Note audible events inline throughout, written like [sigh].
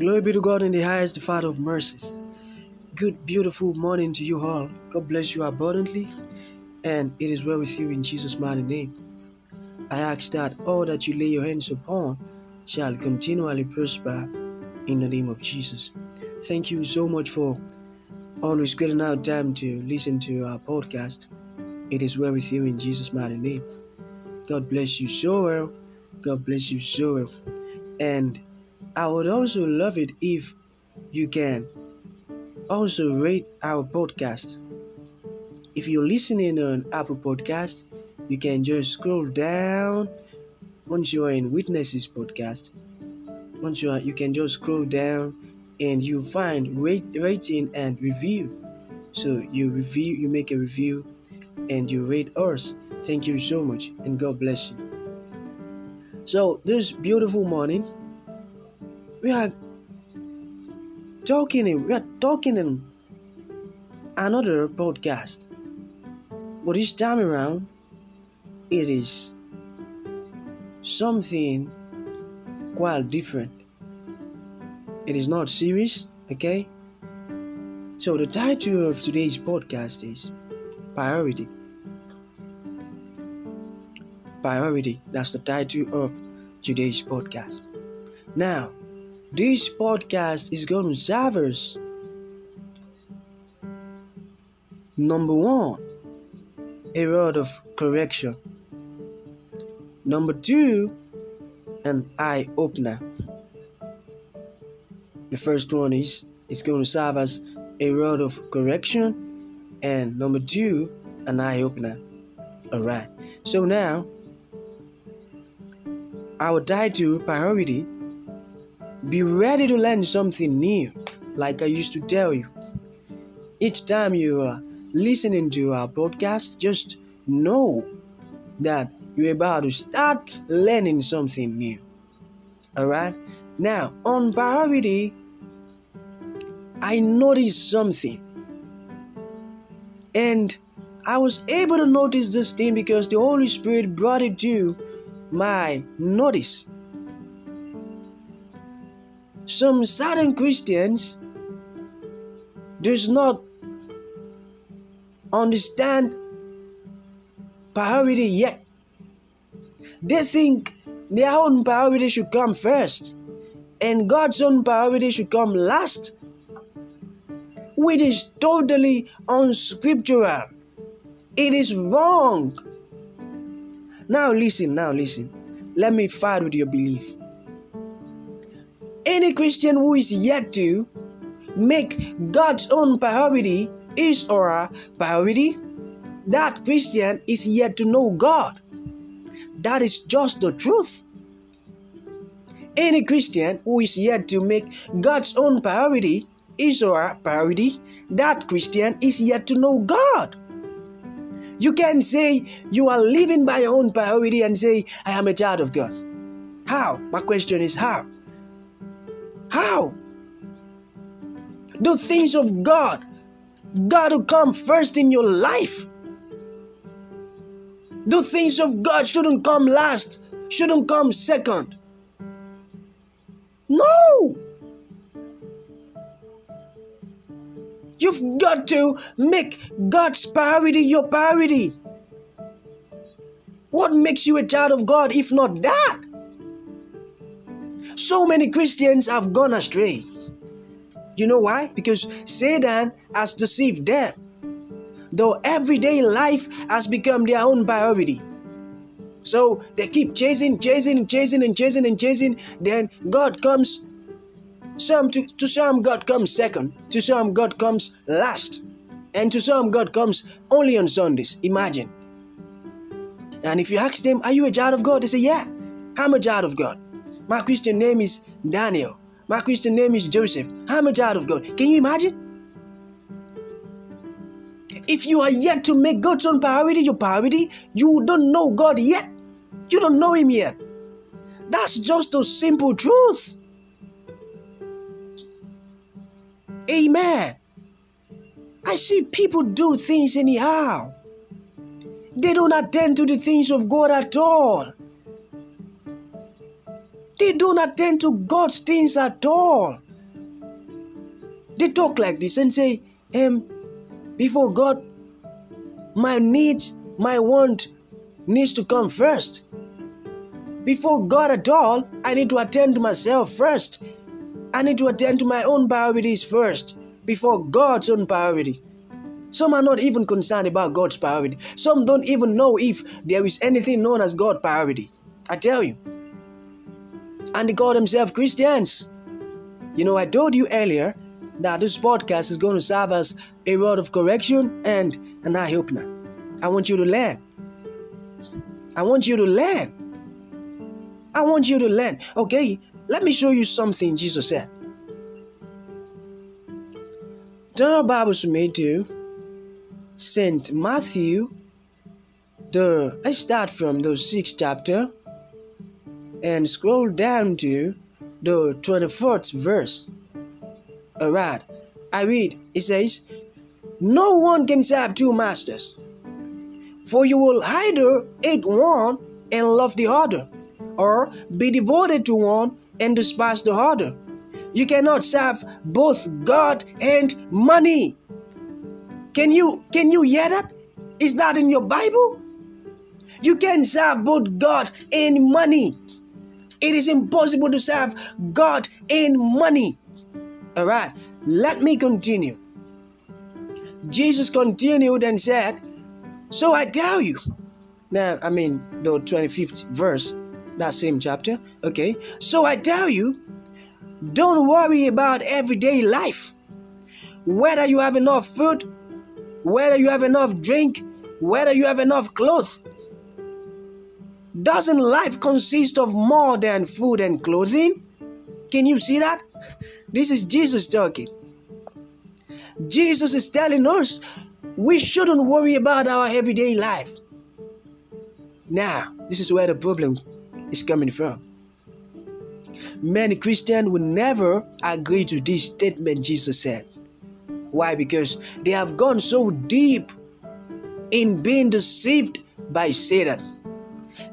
Glory be to God in the highest, the Father of mercies. Good, beautiful morning to you all. God bless you abundantly, and it is well with you in Jesus' mighty name. I ask that all that you lay your hands upon shall continually prosper in the name of Jesus. Thank you so much for always getting out time to listen to our podcast. It is well with you in Jesus' mighty name. God bless you so well. God bless you so well. And I would also love it if you can also rate our podcast. If you're listening on Apple Podcast, you can just scroll down once you are in Witnesses Podcast. Once you are, you can just scroll down and you find rate, rating and review. So you review, you make a review, and you rate us. Thank you so much, and God bless you. So this beautiful morning, we are talking in we are talking in another podcast but this time around it is something quite different. It is not serious okay? So the title of today's podcast is priority. Priority that's the title of today's podcast now this podcast is going to serve us. Number one, a word of correction. Number two, an eye opener. The first one is it's going to serve as a word of correction, and number two, an eye opener. All right. So now, our title priority be ready to learn something new, like I used to tell you. Each time you are listening to our podcast, just know that you're about to start learning something new. Alright? Now, on priority, I noticed something. And I was able to notice this thing because the Holy Spirit brought it to my notice some certain Christians does not understand priority yet. They think their own priority should come first and God's own priority should come last, which is totally unscriptural. It is wrong. Now listen, now listen. Let me fight with your belief. Any Christian who is yet to make God's own priority his or her priority, that Christian is yet to know God. That is just the truth. Any Christian who is yet to make God's own priority his or her priority, that Christian is yet to know God. You can say you are living by your own priority and say, I am a child of God. How? My question is how? How? The things of God got to come first in your life. The things of God shouldn't come last, shouldn't come second. No! You've got to make God's priority your priority. What makes you a child of God if not that? So many Christians have gone astray. You know why? Because Satan has deceived them. Though everyday life has become their own priority. So they keep chasing, chasing, chasing, and chasing and chasing. Then God comes. Some to, to some God comes second. To some God comes last. And to some God comes only on Sundays. Imagine. And if you ask them, Are you a child of God? They say, Yeah, I'm a child of God. My Christian name is Daniel. My Christian name is Joseph. I'm a child of God. Can you imagine? If you are yet to make God's own priority your priority, you don't know God yet. You don't know Him yet. That's just a simple truth. Amen. I see people do things anyhow. They don't attend to the things of God at all. They don't attend to God's things at all. they talk like this and say, um, before God, my needs, my want needs to come first. Before God at all, I need to attend to myself first. I need to attend to my own priorities first before God's own priority. Some are not even concerned about God's priority. Some don't even know if there is anything known as God priority. I tell you. And they call themselves Christians. You know, I told you earlier that this podcast is going to serve as a rod of correction and an eye opener. I want you to learn. I want you to learn. I want you to learn. Okay, let me show you something Jesus said. Turn our Bibles with me to St. Matthew, the let's start from the sixth chapter and scroll down to the 24th verse. Alright, I read, it says, No one can serve two masters, for you will either hate one and love the other, or be devoted to one and despise the other. You cannot serve both God and money. Can you can you hear that? Is that in your Bible? You can serve both God and money. It is impossible to serve God in money. All right, let me continue. Jesus continued and said, So I tell you. Now, I mean, the 25th verse, that same chapter. Okay, so I tell you, don't worry about everyday life. Whether you have enough food, whether you have enough drink, whether you have enough clothes. Doesn't life consist of more than food and clothing? Can you see that? This is Jesus talking. Jesus is telling us we shouldn't worry about our everyday life. Now, this is where the problem is coming from. Many Christians will never agree to this statement Jesus said. Why? Because they have gone so deep in being deceived by Satan.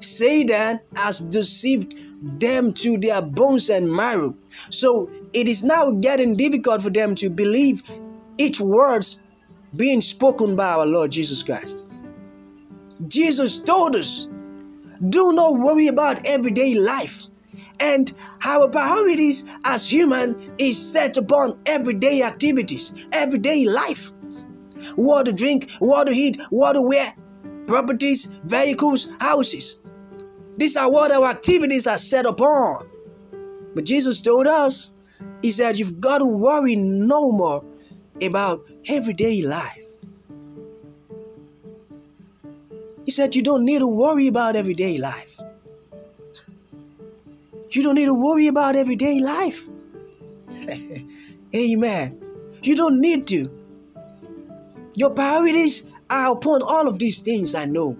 Satan has deceived them to their bones and marrow. So it is now getting difficult for them to believe each words being spoken by our Lord Jesus Christ. Jesus told us, do not worry about everyday life. And our priorities as human is set upon everyday activities, everyday life. What to drink, what to eat, what to wear, properties, vehicles, houses. These are what our activities are set upon. But Jesus told us, He said, You've got to worry no more about everyday life. He said, You don't need to worry about everyday life. You don't need to worry about everyday life. [laughs] Amen. You don't need to. Your priorities are upon all of these things, I know.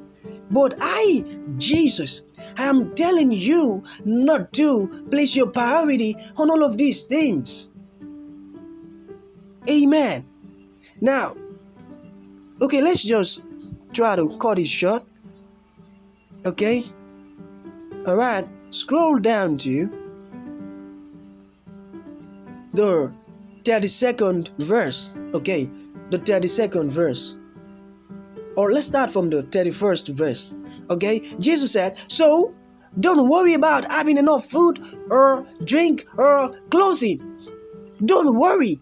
But I, Jesus, I am telling you not to place your priority on all of these things. Amen. Now, okay, let's just try to cut it short. Okay? All right scroll down to the 32nd verse. Okay, the 32nd verse. Or let's start from the 31st verse. Okay, Jesus said, So don't worry about having enough food or drink or clothing. Don't worry.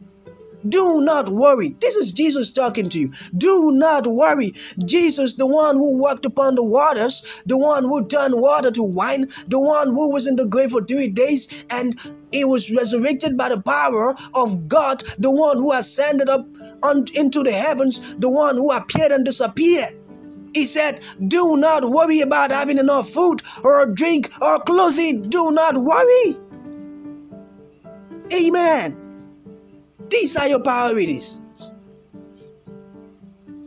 Do not worry. This is Jesus talking to you. Do not worry. Jesus, the one who walked upon the waters, the one who turned water to wine, the one who was in the grave for three days and he was resurrected by the power of God, the one who ascended up on, into the heavens, the one who appeared and disappeared. He said, Do not worry about having enough food or drink or clothing. Do not worry. Amen. These are your priorities.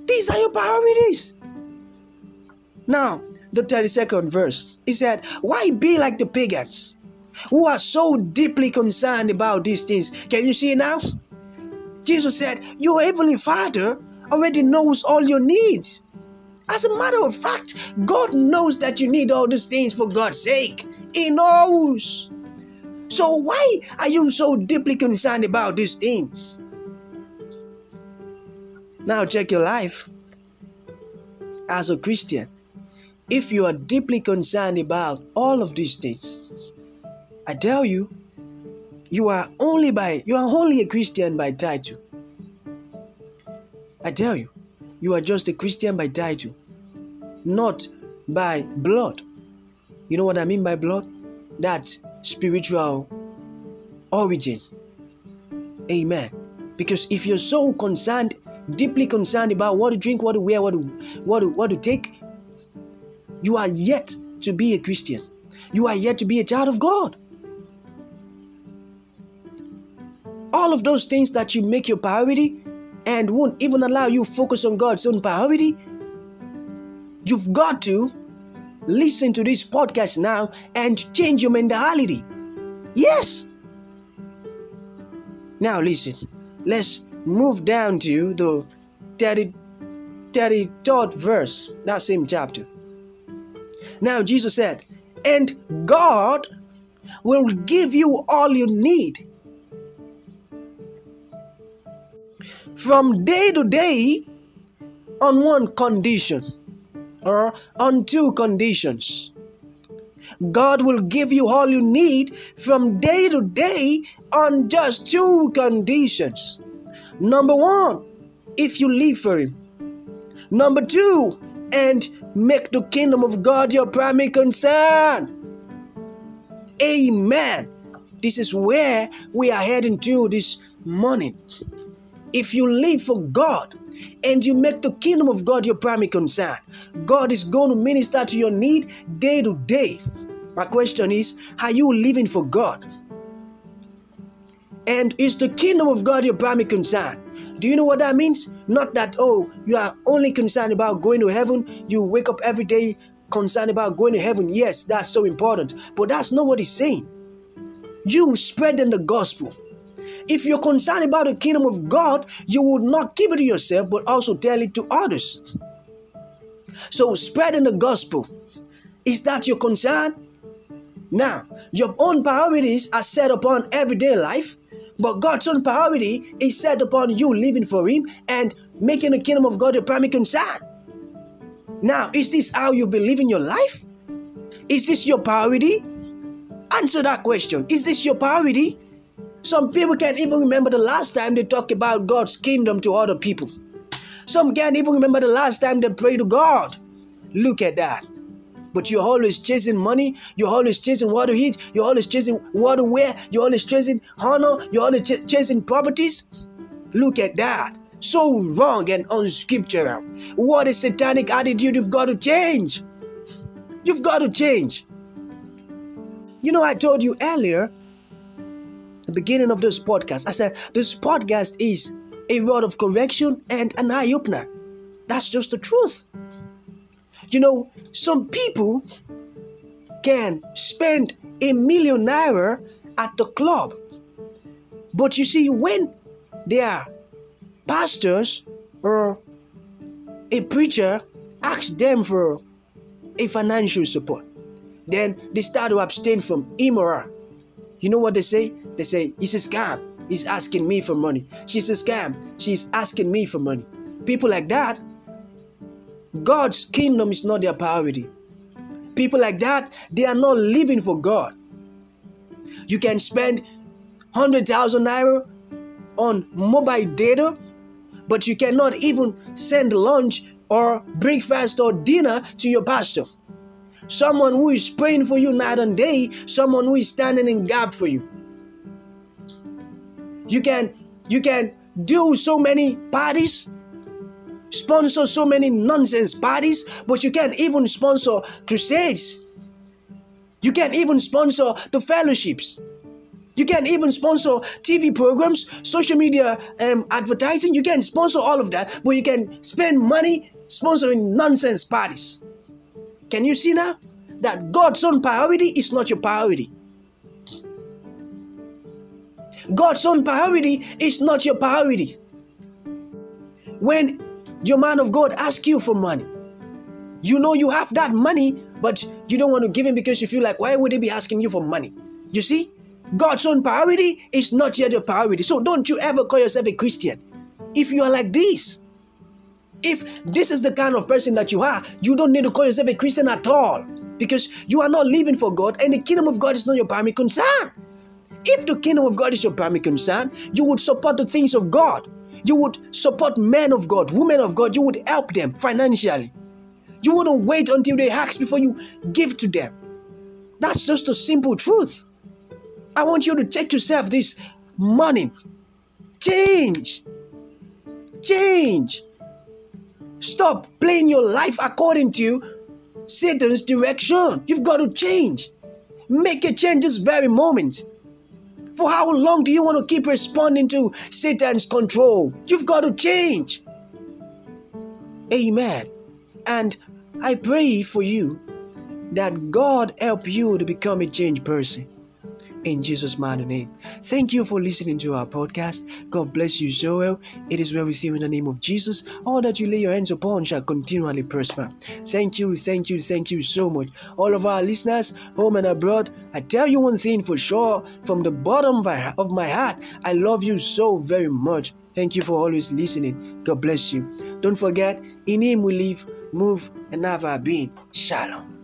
These are your priorities. Now, the 32nd verse, he said, Why be like the pagans who are so deeply concerned about these things? Can you see now? Jesus said, Your heavenly Father already knows all your needs. As a matter of fact, God knows that you need all these things for God's sake. He knows. So why are you so deeply concerned about these things? Now check your life as a Christian. If you are deeply concerned about all of these things, I tell you, you are only by you are only a Christian by title. I tell you, you are just a Christian by title, not by blood. You know what I mean by blood? That spiritual origin. Amen. Because if you're so concerned, deeply concerned about what to drink, what to wear, what to, what to, what to take, you are yet to be a Christian. You are yet to be a child of God. all of those things that you make your priority and won't even allow you focus on God's own priority, you've got to listen to this podcast now and change your mentality. Yes. Now listen, let's move down to the 30, 33rd verse, that same chapter. Now Jesus said, And God will give you all you need from day to day on one condition or on two conditions. God will give you all you need from day to day on just two conditions. Number one, if you live for Him. Number two, and make the kingdom of God your primary concern. Amen. This is where we are heading to this morning. If you live for God and you make the kingdom of God your primary concern, God is going to minister to your need day to day. My question is Are you living for God? And is the kingdom of God your primary concern? Do you know what that means? Not that, oh, you are only concerned about going to heaven. You wake up every day concerned about going to heaven. Yes, that's so important. But that's not what he's saying. You spreading the gospel. If you're concerned about the kingdom of God, you would not keep it to yourself, but also tell it to others. So, spreading the gospel is that your concern? Now, your own priorities are set upon everyday life, but God's own priority is set upon you living for Him and making the kingdom of God your primary concern. Now, is this how you've been living your life? Is this your priority? Answer that question. Is this your priority? Some people can't even remember the last time they talked about God's kingdom to other people. Some can't even remember the last time they prayed to God. Look at that. But you're always chasing money, you're always chasing what to eat, you're always chasing what to wear, you're always chasing honor, you're always ch- chasing properties. Look at that. So wrong and unscriptural. What a satanic attitude you've got to change. You've got to change. You know, I told you earlier the beginning of this podcast. I said this podcast is a rod of correction and an eye opener. That's just the truth. You know, some people can spend a million naira at the club, but you see, when they are pastors or a preacher asks them for a financial support, then they start to abstain from immoral. You know what they say? They say, it's a scam. He's asking me for money. She's a scam. She's asking me for money. People like that, God's kingdom is not their priority. People like that, they are not living for God. You can spend 100,000 naira on mobile data, but you cannot even send lunch or breakfast or dinner to your pastor. Someone who is praying for you night and day, someone who is standing in gap for you. You can you can do so many parties, sponsor so many nonsense parties, but you can't even sponsor crusades. You can't even sponsor the fellowships. You can't even sponsor TV programs, social media um, advertising. You can sponsor all of that, but you can spend money sponsoring nonsense parties. Can you see now that God's own priority is not your priority? God's own priority is not your priority. When your man of God asks you for money, you know you have that money, but you don't want to give him because you feel like, why would he be asking you for money? You see, God's own priority is not yet your priority. So don't you ever call yourself a Christian. If you are like this, If this is the kind of person that you are, you don't need to call yourself a Christian at all because you are not living for God and the kingdom of God is not your primary concern. If the kingdom of God is your primary concern, you would support the things of God. You would support men of God, women of God. You would help them financially. You wouldn't wait until they ask before you give to them. That's just a simple truth. I want you to check yourself this morning. Change. Change. Stop playing your life according to Satan's direction. You've got to change. Make a change this very moment. For how long do you want to keep responding to Satan's control? You've got to change. Amen. And I pray for you that God help you to become a changed person in Jesus' mighty name. Thank you for listening to our podcast. God bless you so well. It is well with you in the name of Jesus. All that you lay your hands upon shall continually prosper. Thank you, thank you, thank you so much. All of our listeners, home and abroad, I tell you one thing for sure from the bottom of my heart, I love you so very much. Thank you for always listening. God bless you. Don't forget, in Him we live, move, and have our being. Shalom.